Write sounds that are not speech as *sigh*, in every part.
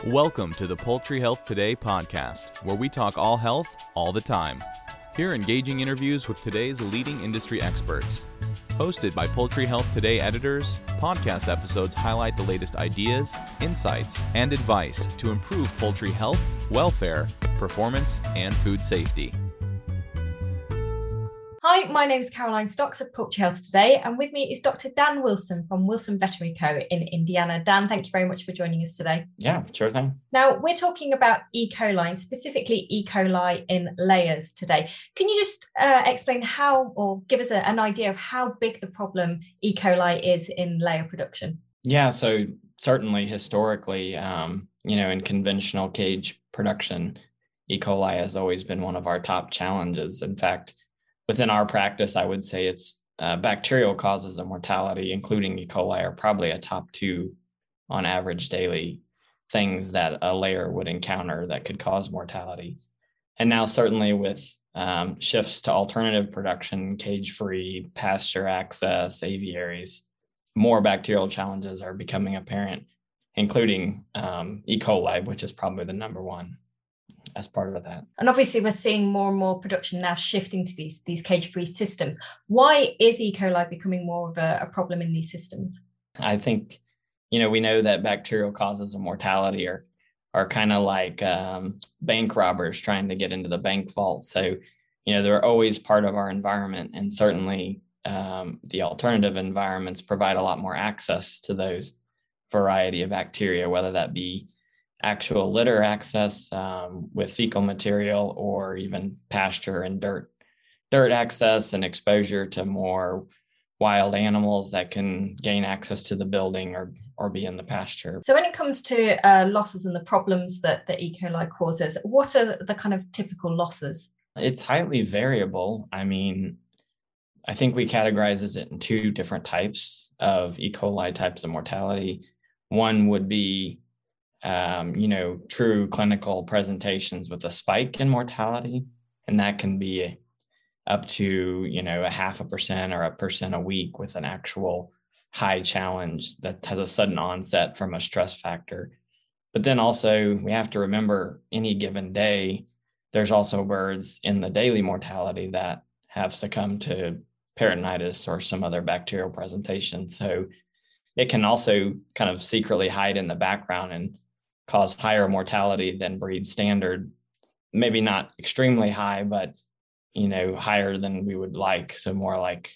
Welcome to the Poultry Health Today podcast, where we talk all health all the time. Hear engaging interviews with today's leading industry experts. Hosted by Poultry Health Today editors, podcast episodes highlight the latest ideas, insights, and advice to improve poultry health, welfare, performance, and food safety. Hi, my name is Caroline Stocks of Poultry Health Today, and with me is Dr. Dan Wilson from Wilson Veterinary Co. in Indiana. Dan, thank you very much for joining us today. Yeah, sure thing. Now, we're talking about E. coli, and specifically E. coli in layers today. Can you just uh, explain how, or give us a, an idea of how big the problem E. coli is in layer production? Yeah, so certainly historically, um, you know, in conventional cage production, E. coli has always been one of our top challenges. In fact, within our practice, I would say it's uh, bacterial causes of mortality, including E. coli, are probably a top two on average daily things that a layer would encounter that could cause mortality. And now, certainly, with um, shifts to alternative production, cage free, pasture access, aviaries, more bacterial challenges are becoming apparent, including um, E. coli, which is probably the number one as part of that. And obviously, we're seeing more and more production now shifting to these these cage-free systems. Why is E. coli becoming more of a, a problem in these systems? I think, you know, we know that bacterial causes of mortality are are kind of like um, bank robbers trying to get into the bank vault. So, you know, they're always part of our environment, and certainly um, the alternative environments provide a lot more access to those variety of bacteria, whether that be actual litter access um, with fecal material or even pasture and dirt dirt access and exposure to more wild animals that can gain access to the building or or be in the pasture. So when it comes to uh, losses and the problems that the E. coli causes, what are the kind of typical losses? It's highly variable. I mean, I think we categorize it in two different types of E. coli types of mortality. One would be um, you know, true clinical presentations with a spike in mortality, and that can be up to you know a half a percent or a percent a week with an actual high challenge that has a sudden onset from a stress factor. But then also we have to remember any given day, there's also birds in the daily mortality that have succumbed to peritonitis or some other bacterial presentation. So it can also kind of secretly hide in the background and cause higher mortality than breed standard. Maybe not extremely high, but you know higher than we would like. So more like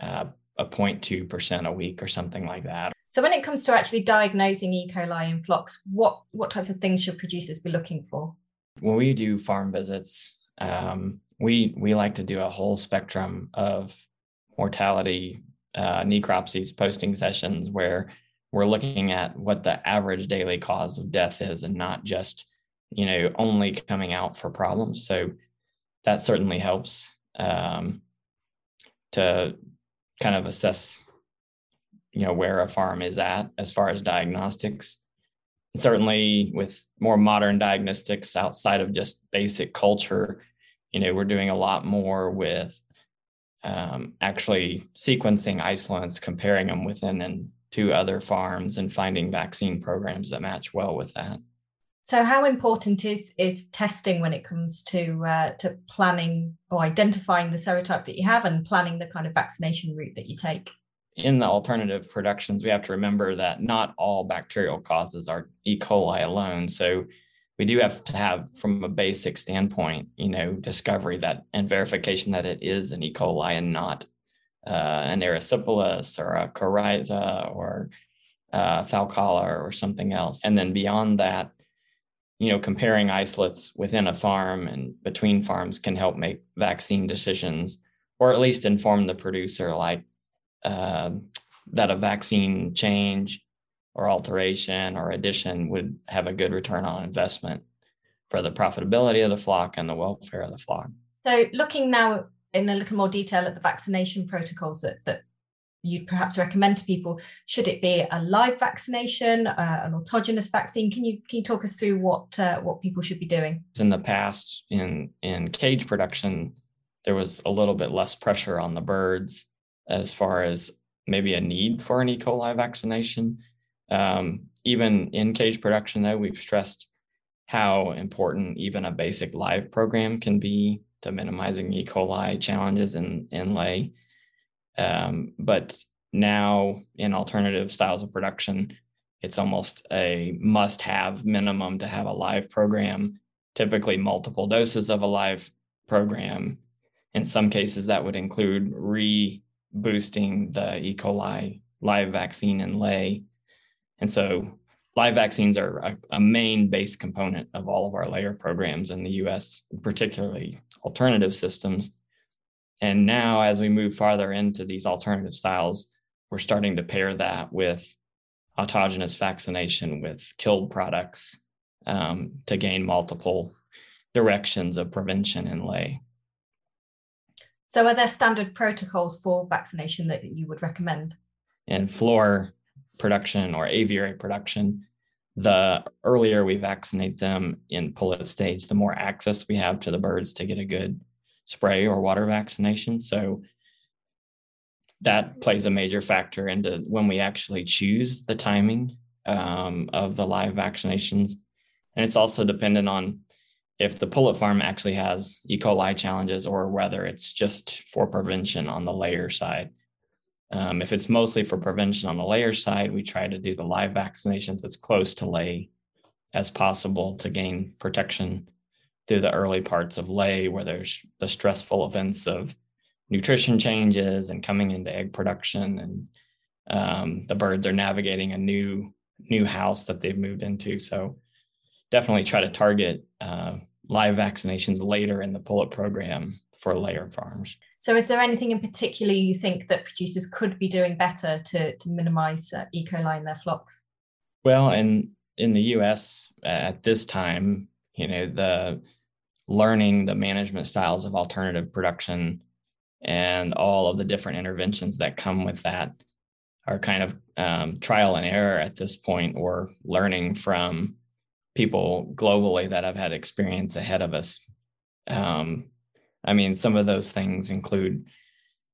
uh, a 0.2 percent a week or something like that. So when it comes to actually diagnosing E. coli in flocks, what what types of things should producers be looking for? When we do farm visits, um, we we like to do a whole spectrum of mortality uh, necropsies posting sessions where we're looking at what the average daily cause of death is and not just you know only coming out for problems. So that certainly helps um, to kind of assess you know where a farm is at as far as diagnostics. Certainly with more modern diagnostics outside of just basic culture you know we're doing a lot more with um, actually sequencing isolates comparing them within an to other farms and finding vaccine programs that match well with that. So, how important is is testing when it comes to uh, to planning or identifying the serotype that you have and planning the kind of vaccination route that you take? In the alternative productions, we have to remember that not all bacterial causes are E. coli alone. So, we do have to have, from a basic standpoint, you know, discovery that and verification that it is an E. coli and not an erysipelas or a coryza or uh, fowl cholera or something else. And then beyond that, you know, comparing isolates within a farm and between farms can help make vaccine decisions, or at least inform the producer, like uh, that a vaccine change or alteration or addition would have a good return on investment for the profitability of the flock and the welfare of the flock. So, looking now in a little more detail at the vaccination protocols that, that you'd perhaps recommend to people. Should it be a live vaccination uh, an autogenous vaccine? Can you can you talk us through what uh, what people should be doing? In the past in in cage production there was a little bit less pressure on the birds as far as maybe a need for an e. coli vaccination. Um, even in cage production, though, we've stressed how important even a basic live program can be to minimizing E. coli challenges in, in lay. Um, but now in alternative styles of production, it's almost a must have minimum to have a live program, typically multiple doses of a live program. In some cases, that would include reboosting the E. coli live vaccine in lay. And so live vaccines are a, a, main base component of all of our layer programs in the US, particularly alternative systems. And now, as we move farther into these alternative styles, we're starting to pair that with autogenous vaccination with killed products um, to gain multiple directions of prevention in lay. So, are there standard protocols for vaccination that you would recommend? And floor production or aviary production, the earlier we vaccinate them in pullet stage, the more access we have to the birds to get a good spray or water vaccination. So, that plays a major factor into when we actually choose the timing um, of the live vaccinations. And it's also dependent on if the pullet farm actually has E. coli challenges or whether it's just for prevention on the layer side. Um, if it's mostly for prevention on the layer side, we try to do the live vaccinations as close to lay as possible to gain protection through the early parts of lay where there's the stressful events of nutrition changes and coming into egg production and um, the birds are navigating a new new house that they've moved into. So definitely try to target uh, live vaccinations later in the pullet program for layer farms so is there anything in particular you think that producers could be doing better to, to minimize uh, e coli in their flocks? Well in in the us at this time you know the learning the management styles of alternative production and all of the different interventions that come with that are kind of um, trial and error at this point or learning from people globally that have had experience ahead of us. Um, i mean some of those things include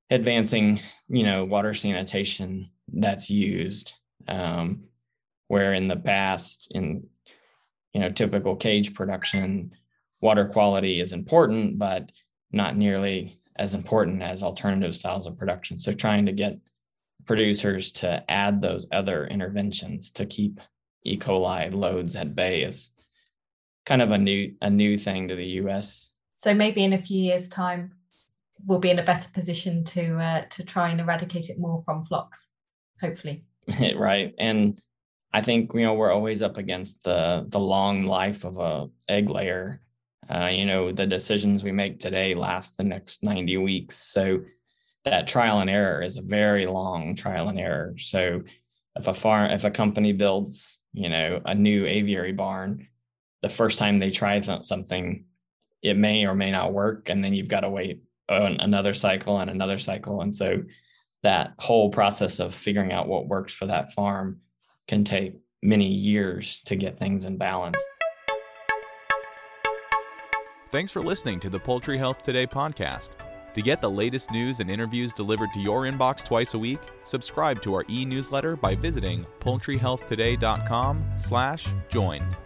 advancing you know water sanitation that's used um, where in the past in you know typical cage production water quality is important but not nearly as important as alternative styles of production. So trying to get producers to add those other interventions to keep E. coli loads at bay is kind of a new a new thing to the US. So maybe in a few years' time, we'll be in a better position to uh, to try and eradicate it more from flocks, hopefully. *laughs* right, and I think you know we're always up against the the long life of a egg layer uh, you know, the decisions we make today last the next 90 weeks. So that trial and error is a very long trial and error. So if a farm, if a company builds, you know, a new aviary barn, the first time they try something, it may or may not work. And then you've got to wait on another cycle and another cycle. And so that whole process of figuring out what works for that farm can take many years to get things in balance. Thanks for listening to the Poultry Health Today podcast. To get the latest news and interviews delivered to your inbox twice a week, subscribe to our e-newsletter by visiting poultryhealthtoday.com/join.